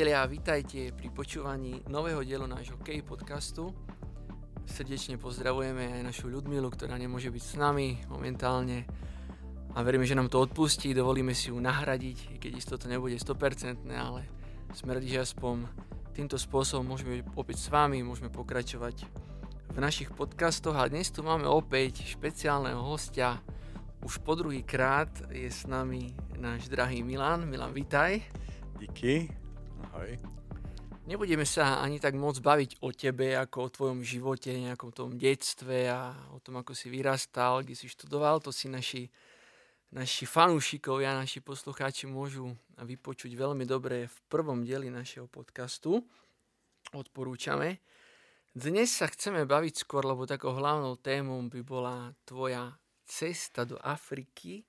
priatelia, vítajte pri počúvaní nového dielu nášho Kej podcastu. Srdečne pozdravujeme aj našu Ľudmilu, ktorá nemôže byť s nami momentálne a veríme, že nám to odpustí, dovolíme si ju nahradiť, keď isto to nebude 100%, ale sme radi, že aspoň týmto spôsobom môžeme byť opäť s vami, môžeme pokračovať v našich podcastoch a dnes tu máme opäť špeciálneho hostia. Už po druhý krát je s nami náš drahý Milan. Milan, vítaj. Díky. Ahoj. Nebudeme sa ani tak moc baviť o tebe, ako o tvojom živote, nejakom tom detstve a o tom, ako si vyrastal, kde si študoval. To si naši, naši fanúšikovia, naši poslucháči môžu vypočuť veľmi dobre v prvom dieli našeho podcastu. Odporúčame. Dnes sa chceme baviť skôr, lebo takou hlavnou témou by bola tvoja cesta do Afriky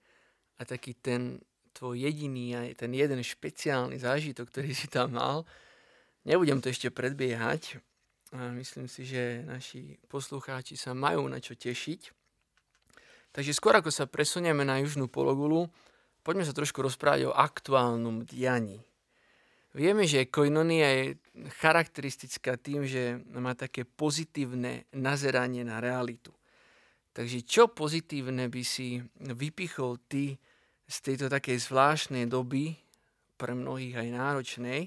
a taký ten tvoj jediný a ten jeden špeciálny zážitok, ktorý si tam mal. Nebudem to ešte predbiehať. Myslím si, že naši poslucháči sa majú na čo tešiť. Takže skôr ako sa presunieme na južnú pologulu, poďme sa trošku rozprávať o aktuálnom dianí. Vieme, že koinonia je charakteristická tým, že má také pozitívne nazeranie na realitu. Takže čo pozitívne by si vypichol ty z tejto takej zvláštnej doby, pre mnohých aj náročnej,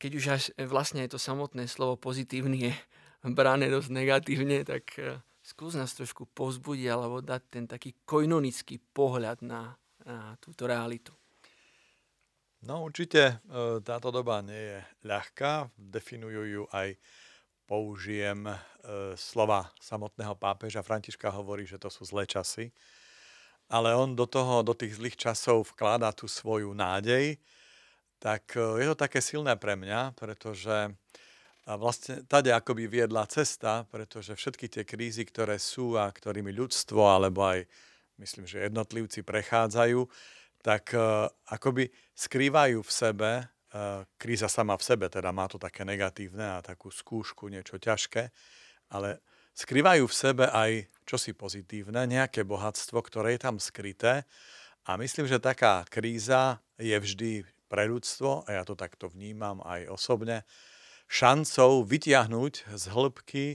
keď už až vlastne aj to samotné slovo pozitívny je brané dosť negatívne, tak e, skús nás trošku povzbudiť alebo dať ten taký koinonický pohľad na, na túto realitu. No určite e, táto doba nie je ľahká, definujú ju aj použijem e, slova samotného pápeža. Františka hovorí, že to sú zlé časy ale on do toho, do tých zlých časov vkladá tú svoju nádej, tak e, je to také silné pre mňa, pretože vlastne tady akoby viedla cesta, pretože všetky tie krízy, ktoré sú a ktorými ľudstvo, alebo aj myslím, že jednotlivci prechádzajú, tak e, akoby skrývajú v sebe, e, kríza sama v sebe, teda má to také negatívne a takú skúšku, niečo ťažké, ale skrývajú v sebe aj čosi pozitívne, nejaké bohatstvo, ktoré je tam skryté. A myslím, že taká kríza je vždy pre ľudstvo, a ja to takto vnímam aj osobne, šancou vytiahnuť z hĺbky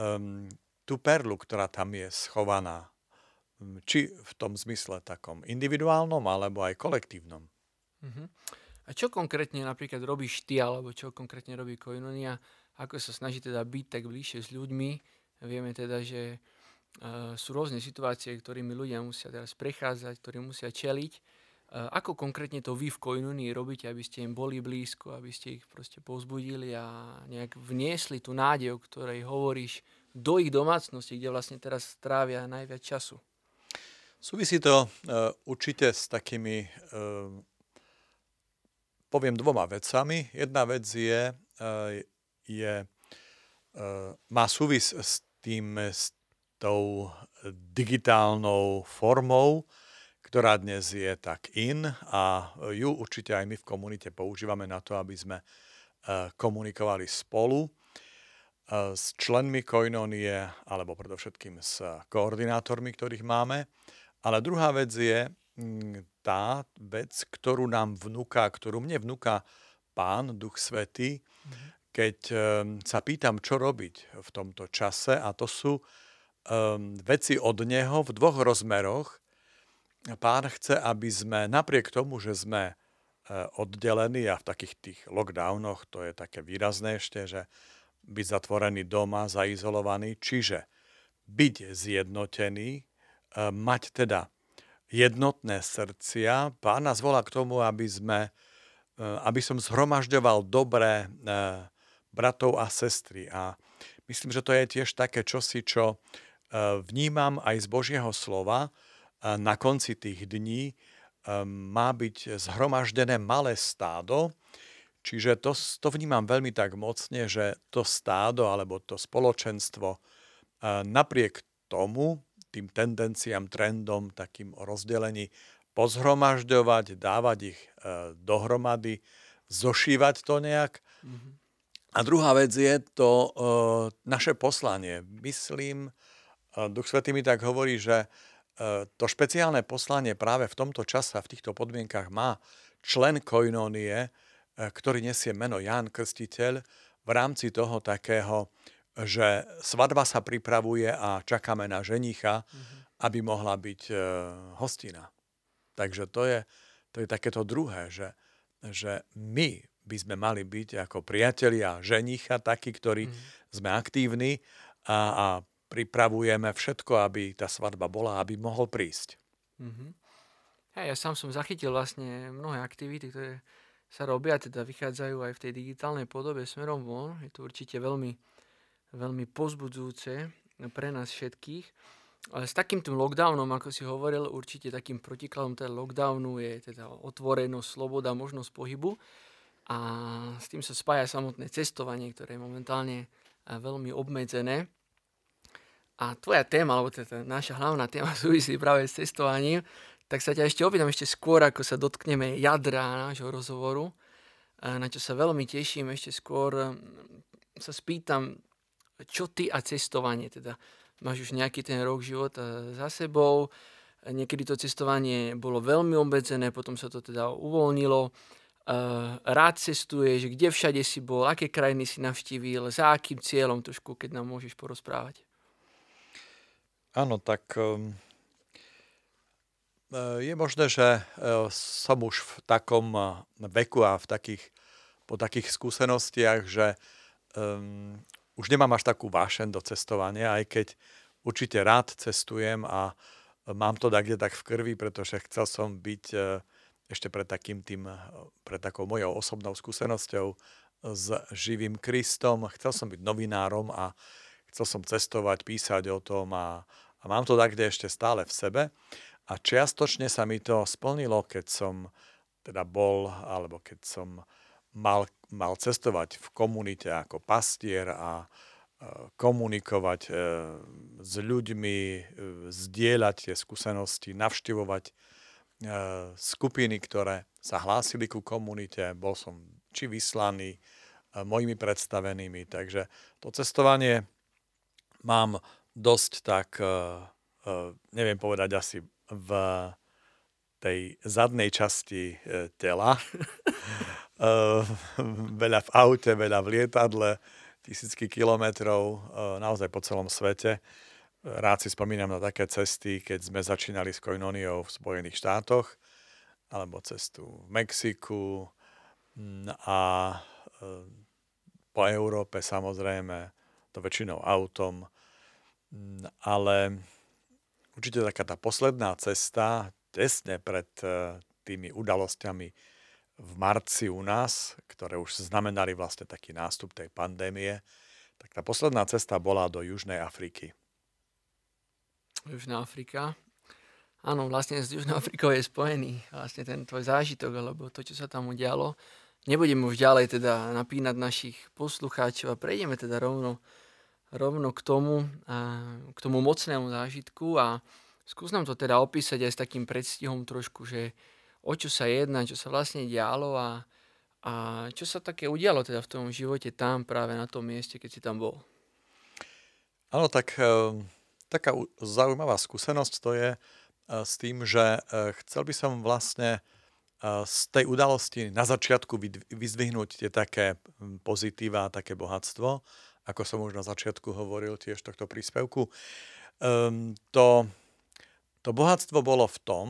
um, tú perlu, ktorá tam je schovaná. Či v tom zmysle takom individuálnom, alebo aj kolektívnom. Uh-huh. A čo konkrétne napríklad robíš ty, alebo čo konkrétne robí Koinonia? Ako sa snaží teda byť tak bližšie s ľuďmi, Vieme teda, že uh, sú rôzne situácie, ktorými ľudia musia teraz prechádzať, ktorí musia čeliť. Uh, ako konkrétne to vy v Koinunii robíte, aby ste im boli blízko, aby ste ich proste povzbudili a nejak vniesli tú nádej, o ktorej hovoríš, do ich domácnosti, kde vlastne teraz trávia najviac času? Súvisí to uh, určite s takými, uh, poviem dvoma vecami. Jedna vec je, uh, je má súvis s tým, s tou digitálnou formou, ktorá dnes je tak in a ju určite aj my v komunite používame na to, aby sme e, komunikovali spolu s členmi Koinonie alebo predovšetkým s koordinátormi, ktorých máme. Ale druhá vec je mm, tá vec, ktorú nám vnúka, ktorú mne vnúka Pán, Duch Svetý, mm-hmm keď um, sa pýtam, čo robiť v tomto čase a to sú um, veci od neho v dvoch rozmeroch. Pán chce, aby sme napriek tomu, že sme uh, oddelení a v takých tých lockdownoch, to je také výrazné ešte, že byť zatvorený doma, zaizolovaný, čiže byť zjednotený, uh, mať teda jednotné srdcia. Pán nás volá k tomu, aby sme aby som zhromažďoval dobré bratov a sestry. A myslím, že to je tiež také čosi, čo e, vnímam aj z Božieho slova. E, na konci tých dní e, má byť zhromaždené malé stádo, čiže to, to vnímam veľmi tak mocne, že to stádo alebo to spoločenstvo napriek tomu, tým tendenciám, trendom, takým o rozdelení, pozhromažďovať, dávať ich dohromady, zošívať to nejak, mm-hmm. A druhá vec je to uh, naše poslanie. Myslím, uh, Duch Svetý mi tak hovorí, že uh, to špeciálne poslanie práve v tomto čase a v týchto podmienkach má člen koinónie, ktorý nesie meno Ján Krstiteľ v rámci toho takého, že svadba sa pripravuje a čakáme na ženicha, mm-hmm. aby mohla byť hostina. Takže to je, to je takéto druhé, že, že my by sme mali byť ako priatelia ženicha, takí, ktorí mm. sme aktívni a, a pripravujeme všetko, aby tá svadba bola, aby mohol prísť. Mm-hmm. Hey, ja sám som zachytil vlastne mnohé aktivity, ktoré sa robia, teda vychádzajú aj v tej digitálnej podobe smerom von. Je to určite veľmi, veľmi pozbudzujúce pre nás všetkých. Ale s takým tým lockdownom, ako si hovoril, určite takým protikladom teda lockdownu je teda otvorenosť, sloboda, možnosť pohybu. A s tým sa spája samotné cestovanie, ktoré je momentálne veľmi obmedzené. A tvoja téma, alebo teda naša hlavná téma súvisí práve s cestovaním, tak sa ťa ešte opýtam ešte skôr, ako sa dotkneme jadra nášho rozhovoru, na čo sa veľmi teším. Ešte skôr sa spýtam, čo ty a cestovanie, teda máš už nejaký ten rok života za sebou, niekedy to cestovanie bolo veľmi obmedzené, potom sa to teda uvoľnilo. Rád cestuješ, kde všade si bol, aké krajiny si navštívil, za akým cieľom trošku, keď nám môžeš porozprávať. Áno, tak um Eh, je možné, že eh, som už v takom eh, veku a v takých, po takých skúsenostiach, že um, už nemám až takú vášen do cestovania, aj keď určite rád cestujem a mám to tak, tak v krvi, pretože chcel som byť ešte pred takým tým, pred takou mojou osobnou skúsenosťou s živým Kristom. Chcel som byť novinárom a chcel som cestovať, písať o tom a, a mám to tak, ešte stále v sebe. A čiastočne sa mi to splnilo, keď som teda bol, alebo keď som mal, mal cestovať v komunite ako pastier a e, komunikovať s ľuďmi, zdieľať tie skúsenosti, navštevovať skupiny, ktoré sa hlásili ku komunite. Bol som či vyslaný mojimi predstavenými, takže to cestovanie mám dosť tak, neviem povedať asi v tej zadnej časti e, tela. E, veľa v aute, veľa v lietadle, tisícky kilometrov, e, naozaj po celom svete. Rád si spomínam na také cesty, keď sme začínali s Koinoniou v Spojených štátoch, alebo cestu v Mexiku a po Európe samozrejme, to väčšinou autom, ale určite taká tá posledná cesta, tesne pred e, tými udalosťami v marci u nás, ktoré už znamenali vlastne taký nástup tej pandémie, tak tá posledná cesta bola do Južnej Afriky. Južná Afrika. Áno, vlastne s Južnou Afrikou je spojený vlastne ten tvoj zážitok, alebo to, čo sa tam udialo. Nebudeme už ďalej teda napínať našich poslucháčov a prejdeme teda rovno rovno k tomu, k tomu mocnému zážitku a skús nám to teda opísať aj s takým predstihom trošku, že o čo sa jedná, čo sa vlastne dialo a, a čo sa také udialo teda v tom živote tam práve na tom mieste, keď si tam bol. Áno, tak e, taká zaujímavá skúsenosť to je e, s tým, že e, chcel by som vlastne z tej udalosti na začiatku vyzdvihnúť tie také pozitíva, také bohatstvo ako som už na začiatku hovoril tiež tohto príspevku. Um, to, to bohatstvo bolo v tom,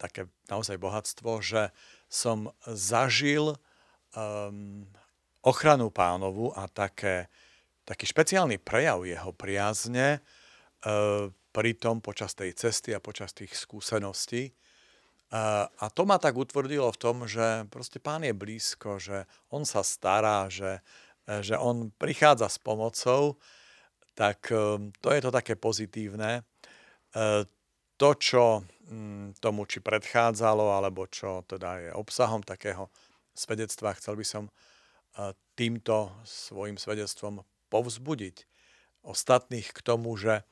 také naozaj bohatstvo, že som zažil um, ochranu pánovu a také, taký špeciálny prejav jeho priazne pri tom počas tej cesty a počas tých skúseností. Uh, a to ma tak utvrdilo v tom, že proste pán je blízko, že on sa stará, že E, že on prichádza s pomocou, tak e, to je to také pozitívne. E, to, čo mm, tomu či predchádzalo, alebo čo teda je obsahom takého svedectva, chcel by som týmto svojim svedectvom povzbudiť ostatných k tomu, že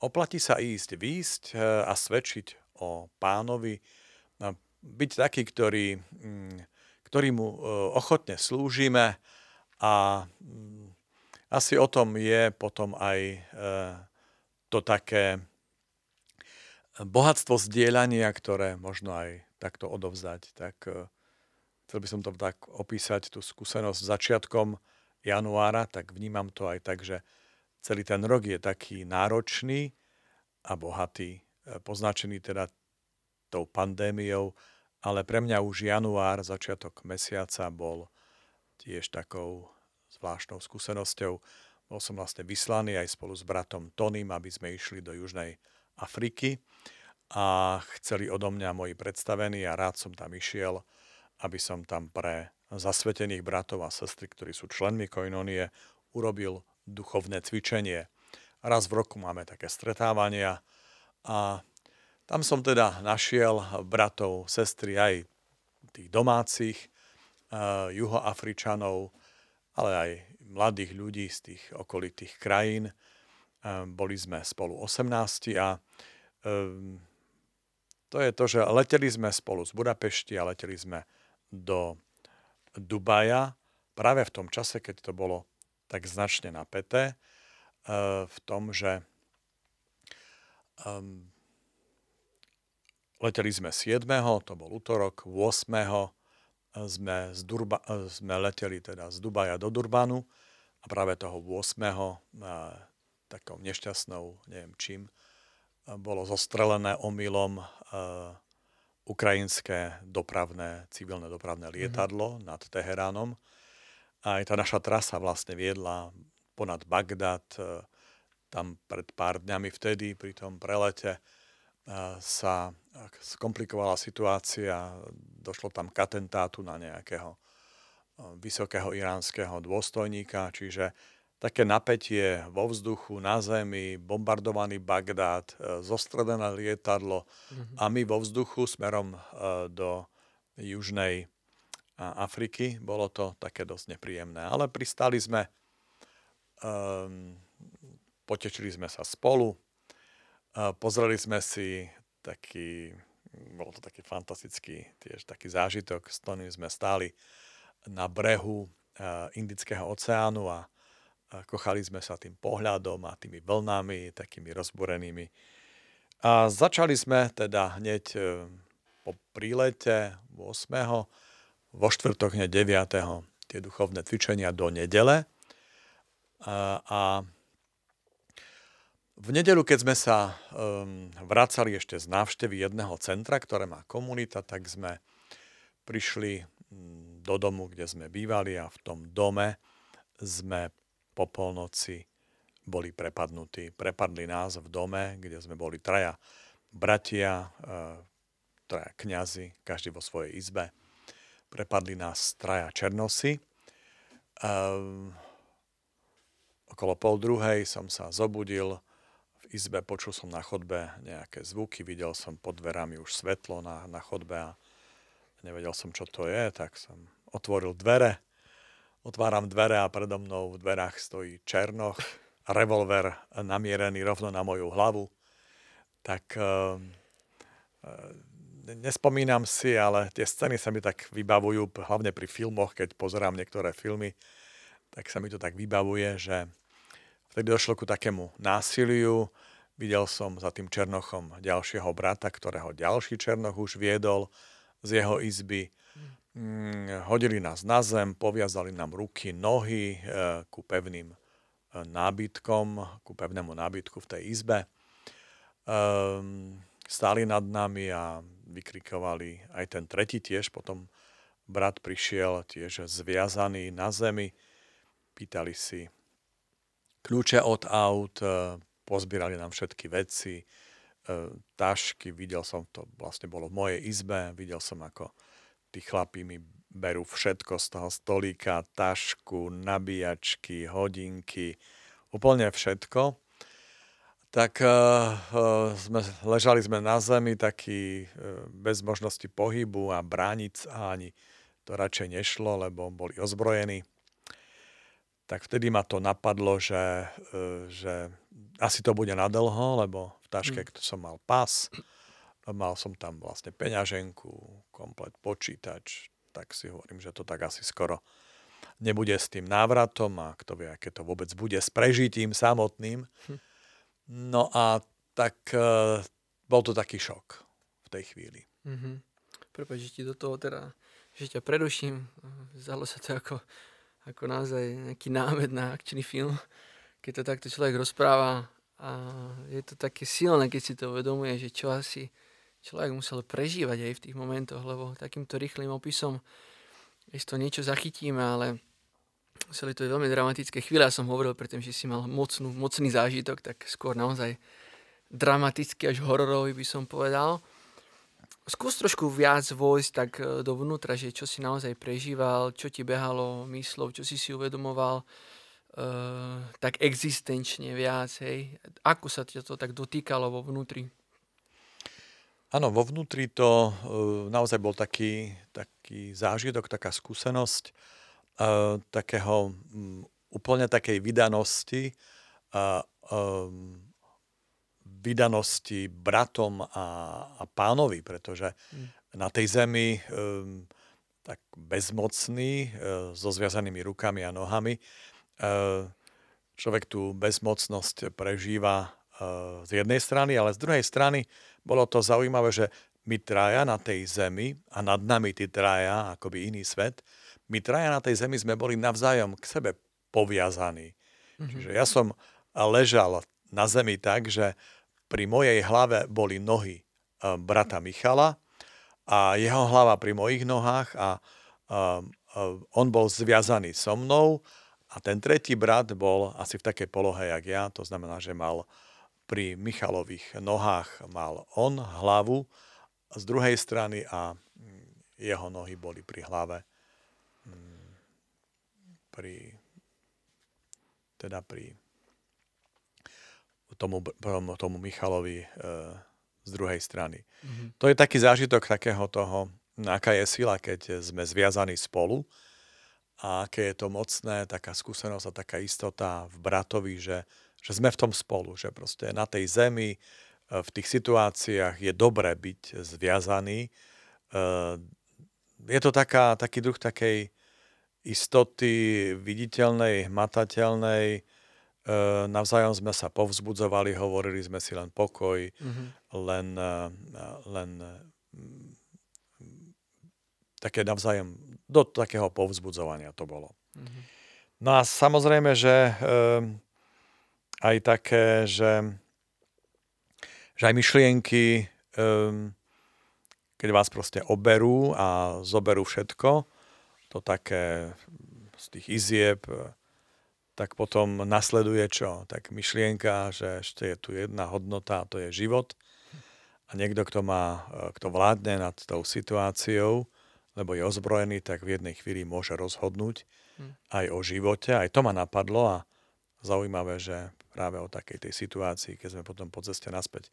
oplatí sa ísť, výjsť a svedčiť o pánovi, byť taký, ktorý, mm, ktorý mu ochotne slúžime, a mm, asi o tom je potom aj e, to také bohatstvo zdieľania, ktoré možno aj takto odovzdať. Tak e, chcel by som to tak opísať, tú skúsenosť začiatkom januára, tak vnímam to aj tak, že celý ten rok je taký náročný a bohatý, e, poznačený teda tou pandémiou, ale pre mňa už január, začiatok mesiaca bol tiež takou zvláštnou skúsenosťou. Bol som vlastne vyslaný aj spolu s bratom Tonym, aby sme išli do Južnej Afriky a chceli odo mňa moji predstavení a rád som tam išiel, aby som tam pre zasvetených bratov a sestry, ktorí sú členmi Koinonie, urobil duchovné cvičenie. Raz v roku máme také stretávania a tam som teda našiel bratov, sestry aj tých domácich, uh, juhoafričanov, ale aj mladých ľudí z tých okolitých krajín. Uh, boli sme spolu 18 a um, to je to, že leteli sme spolu z Budapešti a leteli sme do Dubaja práve v tom čase, keď to bolo tak značne napäté, uh, v tom, že um, Leteli sme 7. to bol útorok, 8. sme, z Durba, sme leteli teda z Dubaja do Durbanu a práve toho 8. takou nešťastnou, neviem čím, bolo zostrelené omylom ukrajinské dopravné, civilné dopravné mhm. lietadlo mm-hmm. nad Teheránom. A aj tá naša trasa vlastne viedla ponad Bagdad. Tam pred pár dňami vtedy pri tom prelete sa skomplikovala situácia, došlo tam k atentátu na nejakého vysokého iránskeho dôstojníka, čiže také napätie vo vzduchu, na zemi, bombardovaný Bagdád, e, zostredené lietadlo mm-hmm. a my vo vzduchu smerom e, do južnej Afriky. Bolo to také dosť nepríjemné, ale pristali sme, um, potešili sme sa spolu, Pozreli sme si taký, bol to taký fantastický tiež taký zážitok, s ktorým sme stáli na brehu Indického oceánu a kochali sme sa tým pohľadom a tými vlnami, takými rozborenými. A začali sme teda hneď e, po prílete 8. vo štvrtok hneď 9. tie duchovné cvičenia do nedele. A, a v nedelu, keď sme sa um, vracali ešte z návštevy jedného centra, ktoré má komunita, tak sme prišli do domu, kde sme bývali a v tom dome sme po polnoci boli prepadnutí. Prepadli nás v dome, kde sme boli traja bratia, uh, traja kňazi, každý vo svojej izbe. Prepadli nás traja černosy. Um, okolo pol druhej som sa zobudil, izbe, počul som na chodbe nejaké zvuky, videl som pod dverami už svetlo na, na chodbe a nevedel som, čo to je, tak som otvoril dvere. Otváram dvere a predo mnou v dverách stojí Černoch revolver namierený rovno na moju hlavu. Tak e, e, nespomínam si, ale tie scény sa mi tak vybavujú, hlavne pri filmoch, keď pozerám niektoré filmy, tak sa mi to tak vybavuje, že vtedy došlo ku takému násiliu. Videl som za tým Černochom ďalšieho brata, ktorého ďalší Černoch už viedol z jeho izby. Mm, hodili nás na zem, poviazali nám ruky, nohy e, ku pevným e, nábytkom, ku pevnému nábytku v tej izbe. Ehm, stáli nad nami a vykrikovali aj ten tretí tiež. Potom brat prišiel tiež zviazaný na zemi. Pýtali si, kľúče od aut, e, pozbierali nám všetky veci, tašky, videl som to, vlastne bolo v mojej izbe, videl som ako tí chlapí mi berú všetko z toho stolíka, tašku, nabíjačky, hodinky, úplne všetko. Tak uh, uh, sme, ležali sme na zemi taký uh, bez možnosti pohybu a bránic a ani to radšej nešlo, lebo boli ozbrojení tak vtedy ma to napadlo, že, e, že asi to bude na dlho, lebo v taške mm. som mal pas, mal som tam vlastne peňaženku, komplet počítač, tak si hovorím, že to tak asi skoro nebude s tým návratom a kto vie, aké to vôbec bude s prežitím samotným. Hm. No a tak e, bol to taký šok v tej chvíli. Mm-hmm. Prepač, že ti do toho teda že ťa preruším. Zdalo sa to ako, ako naozaj nejaký námed na akčný film, keď to takto človek rozpráva a je to také silné, keď si to uvedomuje, že čo asi človek musel prežívať aj v tých momentoch, lebo takýmto rýchlým opisom isto niečo zachytíme, ale museli to veľmi dramatické chvíle. Ja som hovoril predtým, že si mal mocnú, mocný zážitok, tak skôr naozaj dramatický až hororový by som povedal. Skús trošku viac vojsť tak e, dovnútra, že čo si naozaj prežíval, čo ti behalo myslov, čo si si uvedomoval, uh, tak existenčne viac, hej. Ako sa ťa to tak dotýkalo vo vnútri? Áno, vo vnútri to uh, naozaj bol taký, taký zážitok, taká skúsenosť uh, takého um, úplne takej vydanosti, um, vydanosti bratom a, a pánovi, pretože mm. na tej zemi um, tak bezmocný, uh, so zviazanými rukami a nohami, uh, človek tú bezmocnosť prežíva uh, z jednej strany, ale z druhej strany bolo to zaujímavé, že my traja na tej zemi a nad nami tí traja, akoby iný svet, my traja na tej zemi sme boli navzájom k sebe poviazaní. Mm-hmm. Čiže ja som ležal na zemi tak, že pri mojej hlave boli nohy eh, brata Michala a jeho hlava pri mojich nohách a, a, a on bol zviazaný so mnou a ten tretí brat bol asi v takej polohe, jak ja, to znamená, že mal pri Michalových nohách mal on hlavu z druhej strany a mm, jeho nohy boli pri hlave mm, pri teda pri tomu, tomu Michalovi e, z druhej strany. Mm-hmm. To je taký zážitok takého toho, aká je sila, keď sme zviazaní spolu a aké je to mocné, taká skúsenosť a taká istota v bratovi, že že sme v tom spolu, že proste na tej zemi, e, v tých situáciách je dobré byť zviazaný. E, je to taká, taký druh takej istoty viditeľnej, hmatateľnej. E, navzájom sme sa povzbudzovali, hovorili sme si len pokoj, mm-hmm. len, len také navzájom, do takého povzbudzovania to bolo. Mm-hmm. No a samozrejme, že aj také, že, že aj myšlienky, um, keď vás proste oberú a zoberú všetko, to také z tých izieb, tak potom nasleduje čo? Tak myšlienka, že ešte je tu jedna hodnota a to je život. A niekto, kto, má, kto vládne nad tou situáciou, lebo je ozbrojený, tak v jednej chvíli môže rozhodnúť hm. aj o živote. Aj to ma napadlo a zaujímavé, že práve o takej tej situácii, keď sme potom po ceste naspäť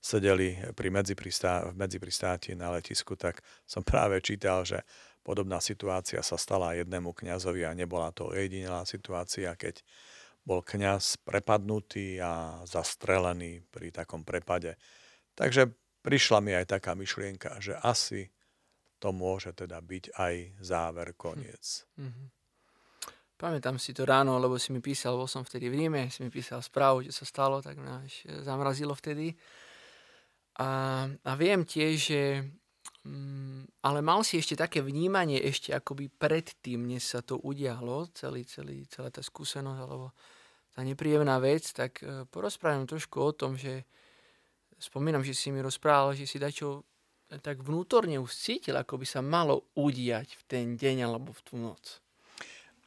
sedeli pri medzipristáti, v medzipristáti na letisku, tak som práve čítal, že podobná situácia sa stala jednému kňazovi a nebola to jediná situácia, keď bol kňaz prepadnutý a zastrelený pri takom prepade. Takže prišla mi aj taká myšlienka, že asi to môže teda byť aj záver, koniec. Mm-hmm. Pamätám si to ráno, lebo si mi písal, bol som vtedy v Ríme, si mi písal správu, čo sa stalo, tak mňa až zamrazilo vtedy. A, a viem tiež, že mm, ale mal si ešte také vnímanie ešte akoby predtým, než sa to udialo, celý, celý, celá tá skúsenosť, alebo tá nepríjemná vec, tak e, porozprávam trošku o tom, že spomínam, že si mi rozprával, že si dačo tak vnútorne už cítil, ako by sa malo udiať v ten deň alebo v tú noc.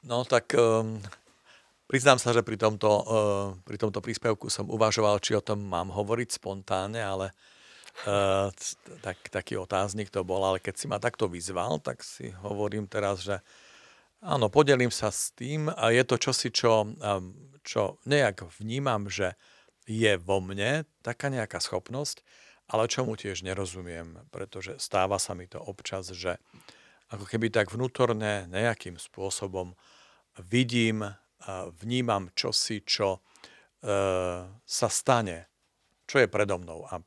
No tak um, priznám sa, že pri tomto, uh, pri tomto príspevku som uvažoval, či o tom mám hovoriť spontánne, ale uh, tak, taký otáznik to bol, ale keď si ma takto vyzval, tak si hovorím teraz, že áno, podelím sa s tým a je to čosi, čo, um, čo nejak vnímam, že je vo mne, taká nejaká schopnosť, ale čomu tiež nerozumiem, pretože stáva sa mi to občas, že ako keby tak vnútorne nejakým spôsobom vidím, vnímam čosi, čo e, sa stane, čo je predo mnou. A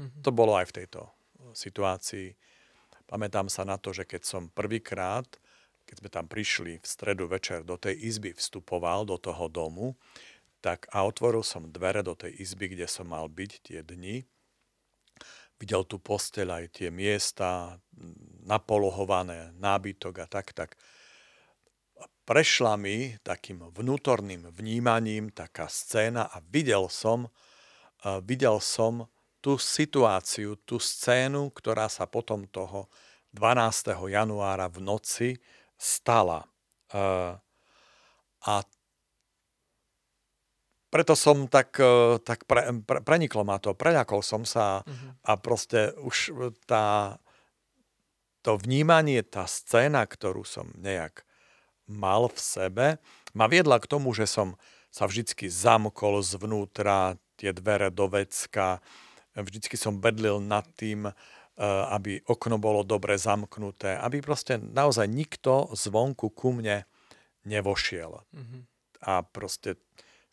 mhm. to bolo aj v tejto situácii. Pamätám sa na to, že keď som prvýkrát, keď sme tam prišli v stredu večer do tej izby, vstupoval do toho domu, tak a otvoril som dvere do tej izby, kde som mal byť tie dni, videl tú posteľ, aj tie miesta napolohované, nábytok a tak, tak prešla mi takým vnútorným vnímaním taká scéna a videl som, videl som tú situáciu, tú scénu, ktorá sa potom toho 12. januára v noci stala. A preto som tak, tak pre, pre, preniklo ma to, preľakol som sa uh-huh. a proste už tá, to vnímanie, tá scéna, ktorú som nejak mal v sebe, ma viedla k tomu, že som sa vždycky zamkol zvnútra tie dvere do vecka, vždycky som bedlil nad tým, eh, aby okno bolo dobre zamknuté, aby proste naozaj nikto zvonku ku mne nevošiel. Mm-hmm. A proste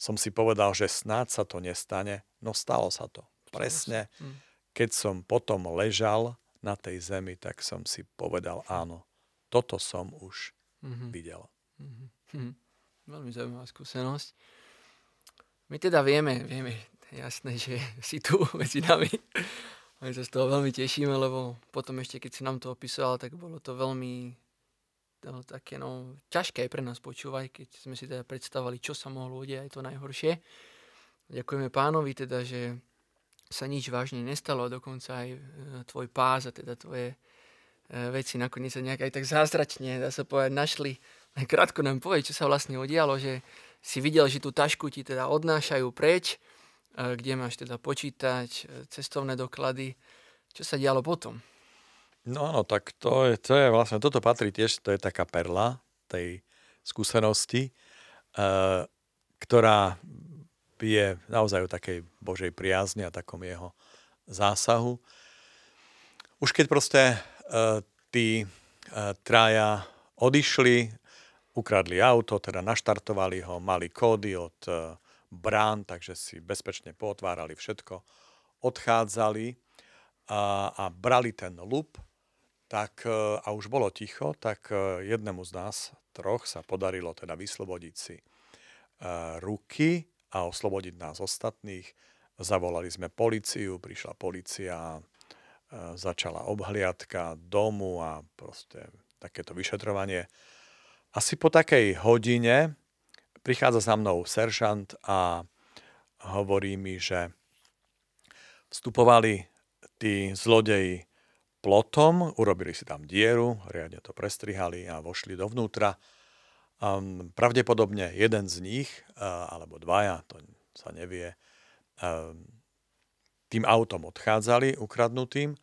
som si povedal, že snáď sa to nestane. No stalo sa to. Presne. Mm. Keď som potom ležal na tej zemi, tak som si povedal, áno, toto som už mm-hmm. videl. Mm-hmm. Veľmi zaujímavá skúsenosť. My teda vieme, vieme, jasné, že si tu medzi nami. My sa z toho veľmi tešíme, lebo potom ešte, keď si nám to opisoval, tak bolo to veľmi také no, ťažké pre nás počúvať, keď sme si teda predstavovali, čo sa mohlo udiať, aj to najhoršie. Ďakujeme pánovi teda, že sa nič vážne nestalo dokonca aj e, tvoj pás a teda tvoje E, veci nakoniec sa nejak aj tak zázračne, dá sa povedať, našli. Krátko nám povie, čo sa vlastne udialo, že si videl, že tú tašku ti teda odnášajú preč, e, kde máš teda počítať, e, cestovné doklady. Čo sa dialo potom? No áno, tak to je, to je vlastne, toto patrí tiež, to je taká perla tej skúsenosti, uh, ktorá je naozaj o takej Božej priazni a takom jeho zásahu. Už keď proste E, tí e, traja odišli, ukradli auto, teda naštartovali ho, mali kódy od e, brán, takže si bezpečne potvárali všetko, odchádzali a, a brali ten lup, tak, a už bolo ticho, tak jednému z nás troch sa podarilo teda vyslobodiť si ruky a oslobodiť nás ostatných. Zavolali sme policiu, prišla policia začala obhliadka domu a proste takéto vyšetrovanie. Asi po takej hodine prichádza za mnou seržant a hovorí mi, že vstupovali tí zlodeji plotom, urobili si tam dieru, riadne to prestrihali a vošli dovnútra. Um, pravdepodobne jeden z nich, uh, alebo dvaja, to sa nevie, um, tým autom odchádzali ukradnutým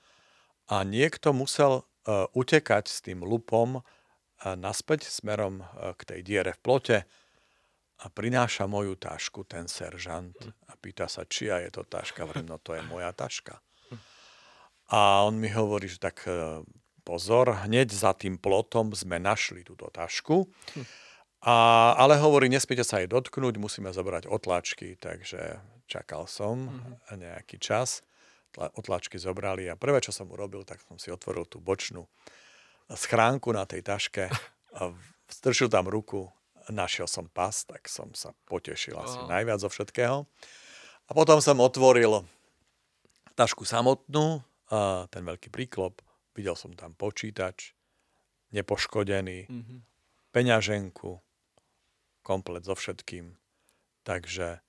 a niekto musel uh, utekať s tým lupom uh, naspäť smerom uh, k tej diere v plote a prináša moju tašku ten seržant a pýta sa, čia je to taška. Vrem, no to je moja taška. A on mi hovorí, že tak pozor, hneď za tým plotom sme našli túto tašku. A, ale hovorí, nesmiete sa jej dotknúť, musíme zobrať otlačky, takže čakal som mhm. nejaký čas otlačky zobrali a prvé, čo som urobil, tak som si otvoril tú bočnú schránku na tej taške stršil tam ruku, našiel som pas, tak som sa potešil asi oh. najviac zo všetkého. A potom som otvoril tašku samotnú, a ten veľký príklop, videl som tam počítač, nepoškodený, mm-hmm. peňaženku, komplet so všetkým. Takže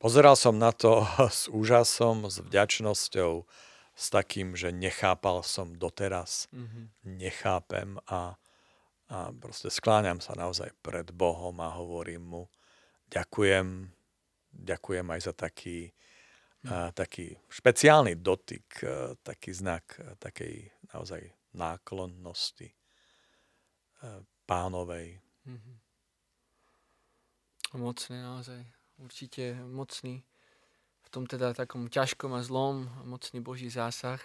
Pozeral som na to s úžasom, s vďačnosťou, s takým, že nechápal som doteraz, mm-hmm. nechápem a, a proste skláňam sa naozaj pred Bohom a hovorím mu, ďakujem, ďakujem aj za taký. A, taký špeciálny dotyk, a, taký znak a, takej naozaj náklonnosti a, pánovej. Mm-hmm. Mocné naozaj určite mocný v tom teda takom ťažkom a zlom, mocný Boží zásah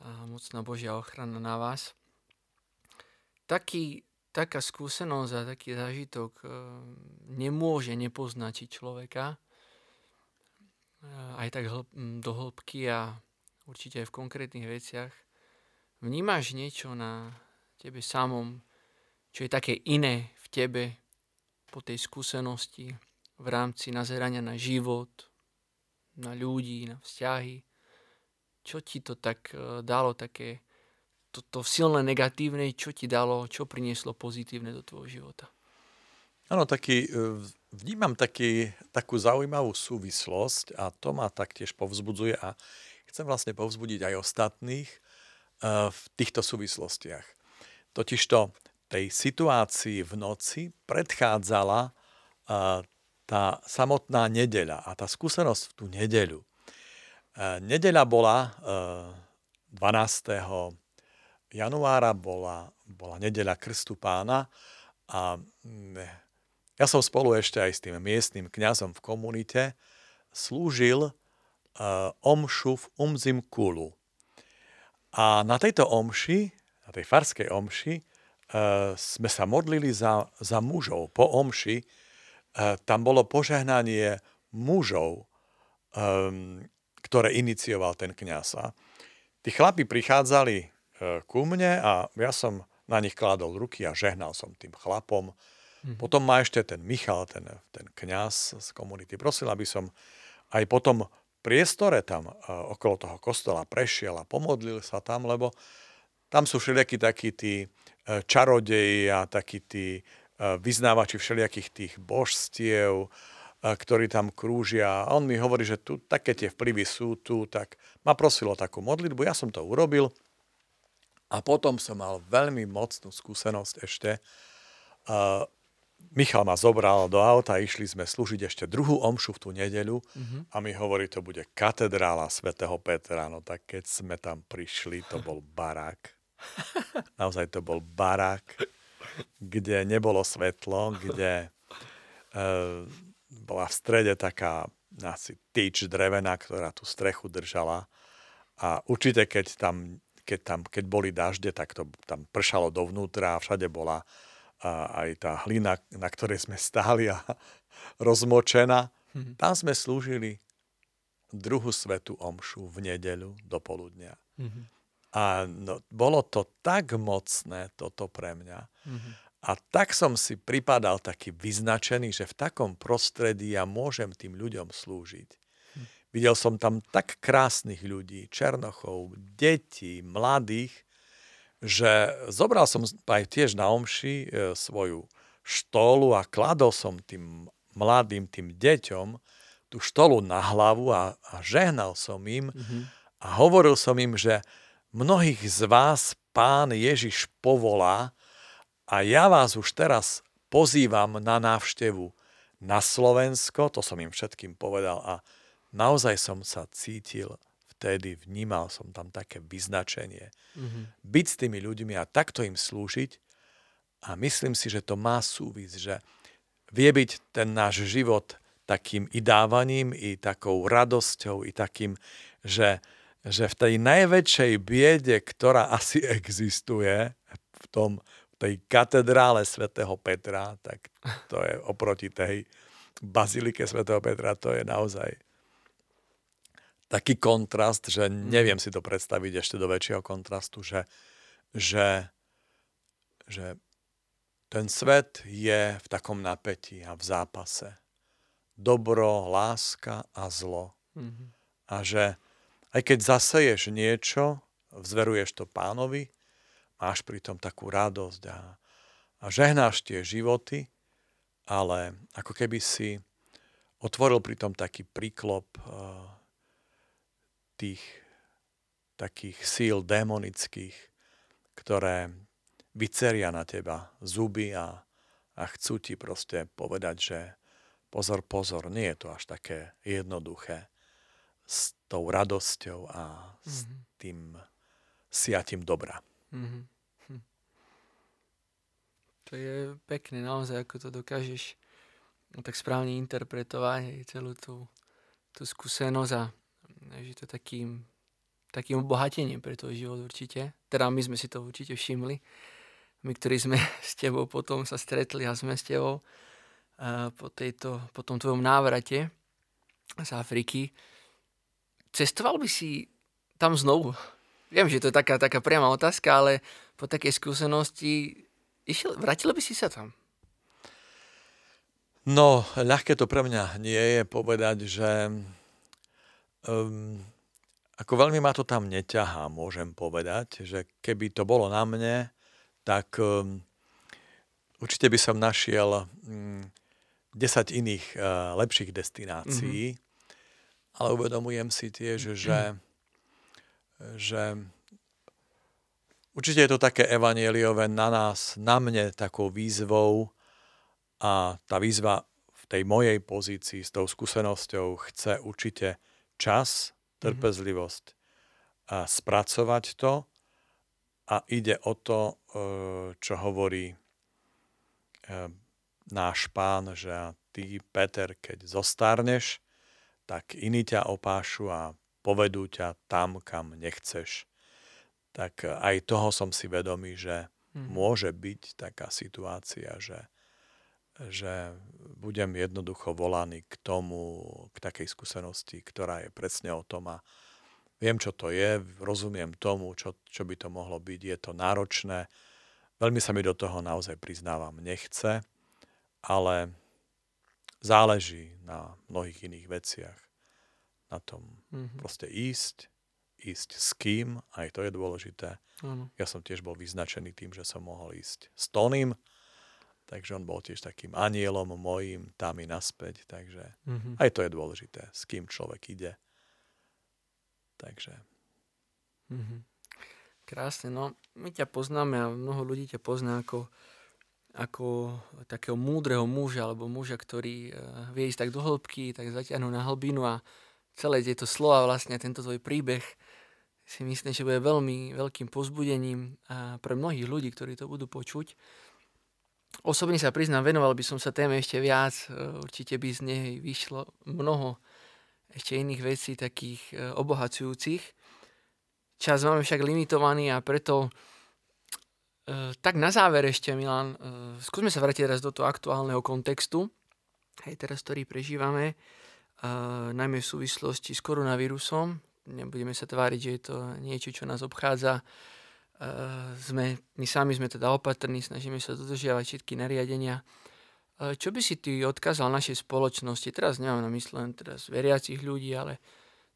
a mocná Božia ochrana na vás. Taký, taká skúsenosť a taký zážitok e, nemôže nepoznačiť človeka e, aj tak do hĺbky a určite aj v konkrétnych veciach. Vnímaš niečo na tebe samom, čo je také iné v tebe po tej skúsenosti, v rámci nazerania na život, na ľudí, na vzťahy, čo ti to tak uh, dalo také, to, to silné negatívne, čo ti dalo, čo prinieslo pozitívne do tvojho života? Áno, taký, e, vnímam taký, takú zaujímavú súvislosť a to ma taktiež povzbudzuje a chcem vlastne povzbudiť aj ostatných uh, v týchto súvislostiach. Totižto tej situácii v noci predchádzala uh, tá samotná nedeľa a tá skúsenosť v tú nedeľu. Uh, nedeľa bola uh, 12 januára bola, bola nedeľa Krstu pána a mm, ja som spolu ešte aj s tým miestnym kňazom v komunite slúžil uh, omšu v Umzim Kulu. A na tejto omši, na tej farskej omši, uh, sme sa modlili za, za mužov. Po omši uh, tam bolo požehnanie mužov, um, ktoré inicioval ten kňaz. Tí chlapi prichádzali E, ku mne a ja som na nich kládol ruky a žehnal som tým chlapom. Mm-hmm. Potom ma ešte ten Michal, ten, ten kňaz z komunity, prosil, aby som aj potom priestore tam uh, okolo toho kostola prešiel a pomodlil sa tam, lebo tam sú všelijakí takí tí uh, čarodeji a takí tí uh, vyznávači všelijakých tých božstiev, ktorí tam krúžia. A on mi hovorí, že tu také tie vplyvy sú tu, tak ma prosilo takú modlitbu. Ja som to urobil a potom som mal veľmi mocnú skúsenosť ešte. Uh, Michal ma zobral do auta, išli sme slúžiť ešte druhú omšu v tú nedeľu mm-hmm. a mi hovorí, to bude katedrála svätého Petra. No tak keď sme tam prišli, to bol barák. Naozaj to bol barák, kde nebolo svetlo, kde uh, bola v strede taká asi tyč drevená, ktorá tú strechu držala. A určite, keď tam keď, tam, keď boli dažde, tak to tam pršalo dovnútra a všade bola a, aj tá hlina, na ktorej sme stáli a rozmočená. Mm-hmm. Tam sme slúžili druhú svetu omšu v nedeľu do poludnia. Mm-hmm. A no, bolo to tak mocné, toto pre mňa. Mm-hmm. A tak som si pripadal taký vyznačený, že v takom prostredí ja môžem tým ľuďom slúžiť. Videl som tam tak krásnych ľudí, černochov, detí, mladých, že zobral som aj tiež na omši e, svoju štolu a kladol som tým mladým, tým deťom tú štolu na hlavu a, a žehnal som im mm-hmm. a hovoril som im, že mnohých z vás pán Ježiš povolá a ja vás už teraz pozývam na návštevu na Slovensko, to som im všetkým povedal a naozaj som sa cítil vtedy, vnímal som tam také vyznačenie. Mm-hmm. Byť s tými ľuďmi a takto im slúžiť a myslím si, že to má súvis, že vie byť ten náš život takým i dávaním, i takou radosťou, i takým, že, že v tej najväčšej biede, ktorá asi existuje, v tom, v tej katedrále svätého Petra, tak to je oproti tej bazilike svätého Petra, to je naozaj taký kontrast, že mhm. neviem si to predstaviť ešte do väčšieho kontrastu, že, že, že ten svet je v takom napätí a v zápase. Dobro, láska a zlo. Mm-hmm. A že aj keď zaseješ niečo, vzveruješ to pánovi, máš pritom takú radosť a, a žehnáš tie životy, ale ako keby si otvoril pritom taký príklop uh, tých takých síl démonických, ktoré vyceria na teba zuby a, a chcú ti proste povedať, že pozor, pozor, nie je to až také jednoduché s tou radosťou a mm-hmm. s mhm. tým siatím dobra. Mm-hmm. Hm. To je pekné naozaj, ako to dokážeš tak správne interpretovať celú tú, tú skúsenosť a že to je takým, takým obohatením pre tvoj život určite. Teda my sme si to určite všimli. My, ktorí sme s tebou potom sa stretli a sme s tebou uh, po, tejto, po tom tvojom návrate z Afriky. Cestoval by si tam znovu? Viem, že to je taká, taká priama otázka, ale po takej skúsenosti išiel, vrátil by si sa tam? No, ľahké to pre mňa nie je povedať, že um, ako veľmi ma to tam neťahá, môžem povedať, že keby to bolo na mne, tak um, určite by som našiel um, 10 iných uh, lepších destinácií, mm-hmm. ale uvedomujem si tiež, že, že určite je to také evanieliové na nás, na mne takou výzvou. A tá výzva v tej mojej pozícii s tou skúsenosťou chce určite čas, Mhm. trpezlivosť a spracovať to a ide o to, e, čo hovorí e, náš pán, že ty, Peter, keď zostárneš, tak iní ťa opášu a povedú ťa tam, kam nechceš. Tak aj toho som si vedomý, že mm. môže byť taká situácia, že že budem jednoducho volaný k tomu, k takej skúsenosti, ktorá je presne o tom a viem, čo to je, rozumiem tomu, čo, čo by to mohlo byť, je to náročné, veľmi sa mi do toho naozaj priznávam nechce, ale záleží na mnohých iných veciach. Na tom mm-hmm. proste ísť, ísť s kým, aj to je dôležité. Ano. Ja som tiež bol vyznačený tým, že som mohol ísť s Toným, Takže on bol tiež takým anielom mojím tam i naspäť. Takže mm-hmm. aj to je dôležité, s kým človek ide. Takže. Mm-hmm. Krásne, no my ťa poznáme a mnoho ľudí ťa pozná ako, ako takého múdreho muža, alebo muža, ktorý uh, vie ísť tak do hĺbky, tak zatiahnu na hlbinu a celé tieto slova, vlastne tento tvoj príbeh si myslím, že bude veľmi veľkým pozbudením pre mnohých ľudí, ktorí to budú počuť. Osobne sa priznám, venoval by som sa téme ešte viac, e, určite by z nej vyšlo mnoho ešte iných vecí takých e, obohacujúcich. Čas máme však limitovaný a preto e, tak na záver ešte, Milan, skúsme sa vrátiť teraz do toho aktuálneho kontextu, hej, teraz, ktorý prežívame, najmä v súvislosti s koronavírusom. Nebudeme sa tváriť, že je to niečo, čo nás obchádza sme, my sami sme teda opatrní, snažíme sa dodržiavať všetky nariadenia. Čo by si ty odkázal našej spoločnosti? Teraz nemám na mysle len teraz veriacich ľudí, ale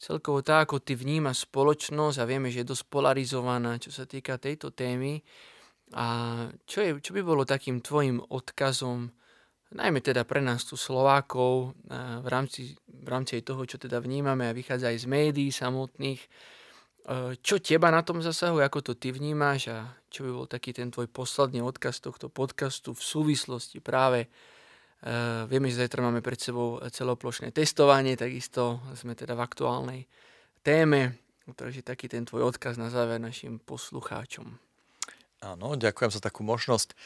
celkovo tak, ako ty vnímaš spoločnosť a vieme, že je dosť polarizovaná, čo sa týka tejto témy. A čo, je, čo by bolo takým tvojim odkazom, najmä teda pre nás tu Slovákov, v rámci, v rámci toho, čo teda vnímame a vychádza aj z médií samotných, Eh, čo teba na tom zasahuje, ako to ty vnímáš a čo by bol taký ten tvoj posledný odkaz tohto podcastu v súvislosti práve Uh, vieme, že zajtra máme pred sebou celoplošné testovanie, takisto sme teda v aktuálnej téme, takže taký ten tvoj odkaz na záver našim poslucháčom. Áno, ďakujem za takú možnosť.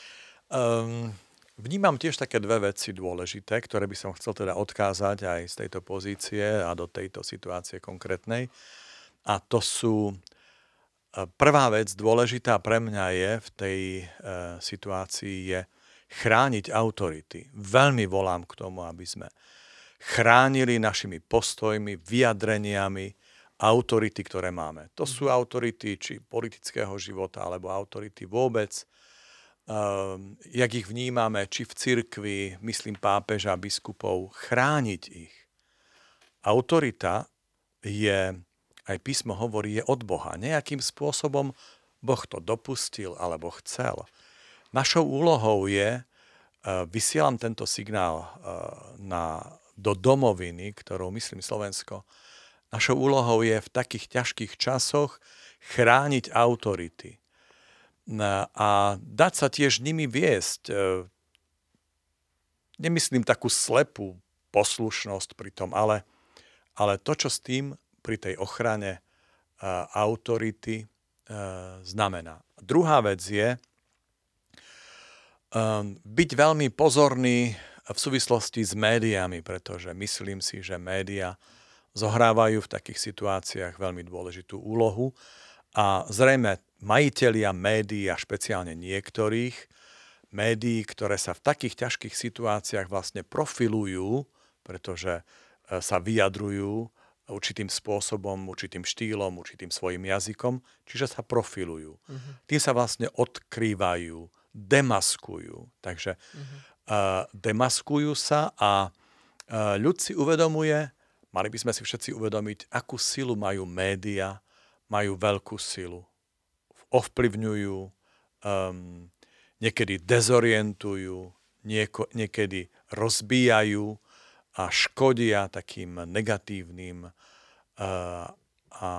Um, vnímam tiež také dve veci dôležité, ktoré by som chcel teda odkázať aj z tejto pozície a do tejto situácie konkrétnej. A to sú e, prvá vec dôležitá pre mňa je v tej e, situácii je chrániť autority. Veľmi volám k tomu, aby sme chránili našimi postojmi, vyjadreniami autority, ktoré máme. To sú autority či politického života, alebo autority vôbec, um, jak ich vnímame, či v cirkvi, myslím pápeža, biskupov, chrániť ich. Autorita je aj písmo hovorí, je od Boha. Nejakým spôsobom Boh to dopustil alebo chcel. Našou úlohou je, e, vysielam tento signál e, na, do domoviny, ktorou myslím Slovensko, našou úlohou je v takých ťažkých časoch chrániť autority a dať sa tiež nimi viesť. E, nemyslím takú slepú poslušnosť pri tom, ale, ale to, čo s tým pri tej ochrane uh, autority uh, znamená. Druhá vec je um, byť veľmi pozorný v súvislosti s médiami, pretože myslím si, že média zohrávajú v takých situáciách veľmi dôležitú úlohu a zrejme majitelia médií a špeciálne niektorých médií, ktoré sa v takých ťažkých situáciách vlastne profilujú, pretože sa vyjadrujú určitým spôsobom, určitým štýlom, určitým svojim jazykom, čiže sa profilujú. Uh-huh. Tým sa vlastne odkrývajú, demaskujú. Takže uh-huh. uh, demaskujú sa a uh, ľud si uvedomuje, mali by sme si všetci uvedomiť, akú silu majú média, majú veľkú silu. Ovplyvňujú, um, niekedy dezorientujú, nieko, niekedy rozbíjajú a škodia takým negatívnym uh, a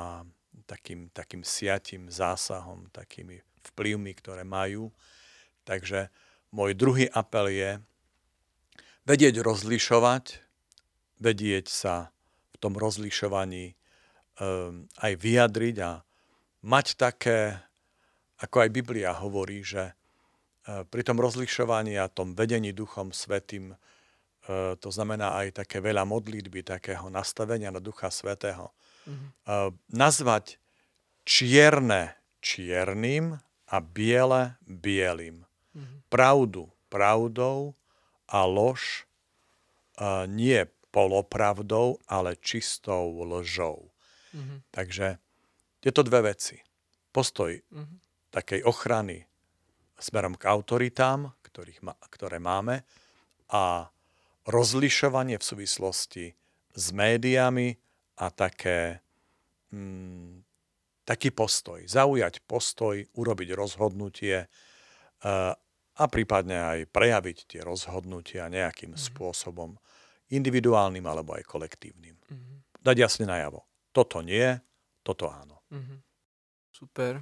takým, takým siatím zásahom, takými vplyvmi, ktoré majú. Takže môj druhý apel je vedieť rozlišovať, vedieť sa v tom rozlišovaní um, aj vyjadriť a mať také, ako aj Biblia hovorí, že uh, pri tom rozlišovaní a tom vedení Duchom Svetým, to znamená aj také veľa modlitby, takého nastavenia na Ducha Svetého, mm-hmm. nazvať čierne čiernym a biele bielým. Mm-hmm. Pravdu pravdou a lož uh, nie polopravdou, ale čistou lžou. Mm-hmm. Takže tieto dve veci. Postoj mm-hmm. takej ochrany smerom k autoritám, ktorých ma, ktoré máme, a rozlišovanie v súvislosti s médiami a také mm, taký postoj. Zaujať postoj, urobiť rozhodnutie uh, a prípadne aj prejaviť tie rozhodnutia nejakým mm-hmm. spôsobom, individuálnym alebo aj kolektívnym. Mm-hmm. Dať jasne najavo. Toto nie, toto áno. Mm-hmm. Super.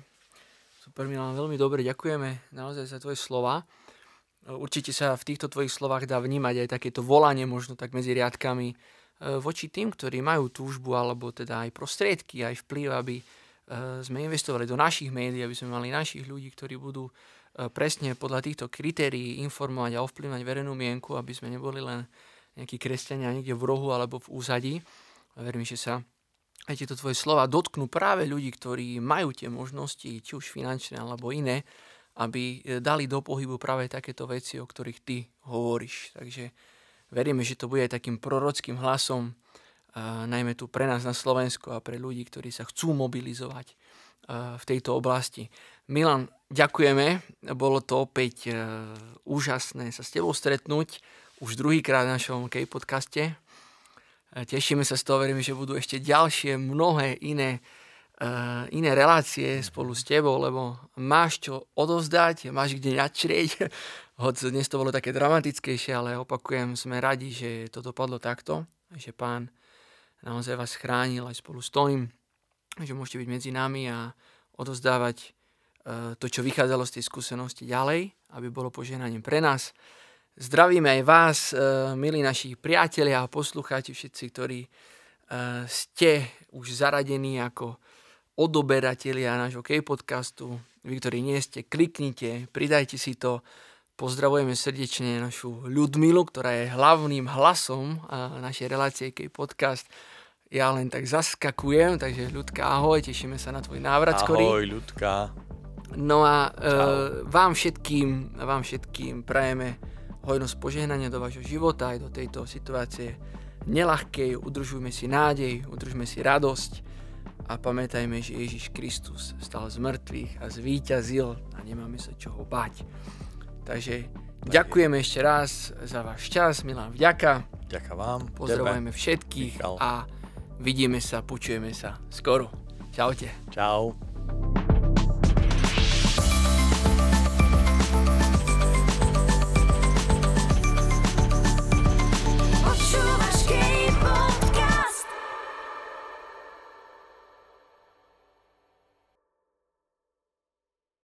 Super, Milan, veľmi dobre, ďakujeme naozaj za tvoje slova. Určite sa v týchto tvojich slovách dá vnímať aj takéto volanie možno tak medzi riadkami e, voči tým, ktorí majú túžbu alebo teda aj prostriedky, aj vplyv, aby e, sme investovali do našich médií, aby sme mali našich ľudí, ktorí budú E, presne podľa týchto kritérií informovať a ovplyvňovať verejnú mienku, aby sme neboli len nejakí kresťania niekde v rohu alebo v úzadí. A verím, že sa aj tieto tvoje slova dotknú práve ľudí, ktorí majú tie možnosti, či už finančné alebo iné, aby e, dali do pohybu práve takéto veci, o ktorých ty hovoríš. Takže veríme, že to bude aj takým prorockým hlasom, a najmä tu pre nás na Slovensku a pre ľudí, ktorí sa chcú mobilizovať v tejto oblasti. Milan, ďakujeme. Bolo to opäť úžasné sa s tebou stretnúť už druhýkrát v našom K-podcaste. Tešíme sa z toho, verím, že budú ešte ďalšie mnohé iné, iné relácie spolu s tebou, lebo máš čo odovzdať, máš kde načrieť. Hoď dnes to bolo také dramatickejšie, ale opakujem, sme radi, že to dopadlo takto, že pán naozaj vás chránil aj spolu s Tonym že môžete byť medzi nami a odozdávať e, to, čo vychádzalo z tej skúsenosti ďalej, aby bolo požehnaním pre nás. Zdravíme aj vás, e, milí naši priatelia a poslucháči, všetci, ktorí e, ste už zaradení ako odoberatelia nášho K-podcastu. Vy, ktorí nie ste, kliknite, pridajte si to. Pozdravujeme srdečne našu Ľudmilu, ktorá je hlavným hlasom našej relácie K-podcast ja len tak zaskakujem, takže ľudka, ahoj, tešíme sa na tvoj návrat skorý. Ahoj, ľudka. No a e, vám všetkým, vám všetkým prajeme hojnosť požehnania do vášho života aj do tejto situácie nelahkej, udržujme si nádej, udržme si radosť a pamätajme, že Ježiš Kristus stal z mŕtvych a zvíťazil a nemáme sa čoho bať. Takže ďakujeme ešte raz za váš čas, Milan, vďaka. Ďakujem vám. Pozdravujeme všetkých Michal. a Vidíme sa, počujeme sa skoro. Čaute. Čau.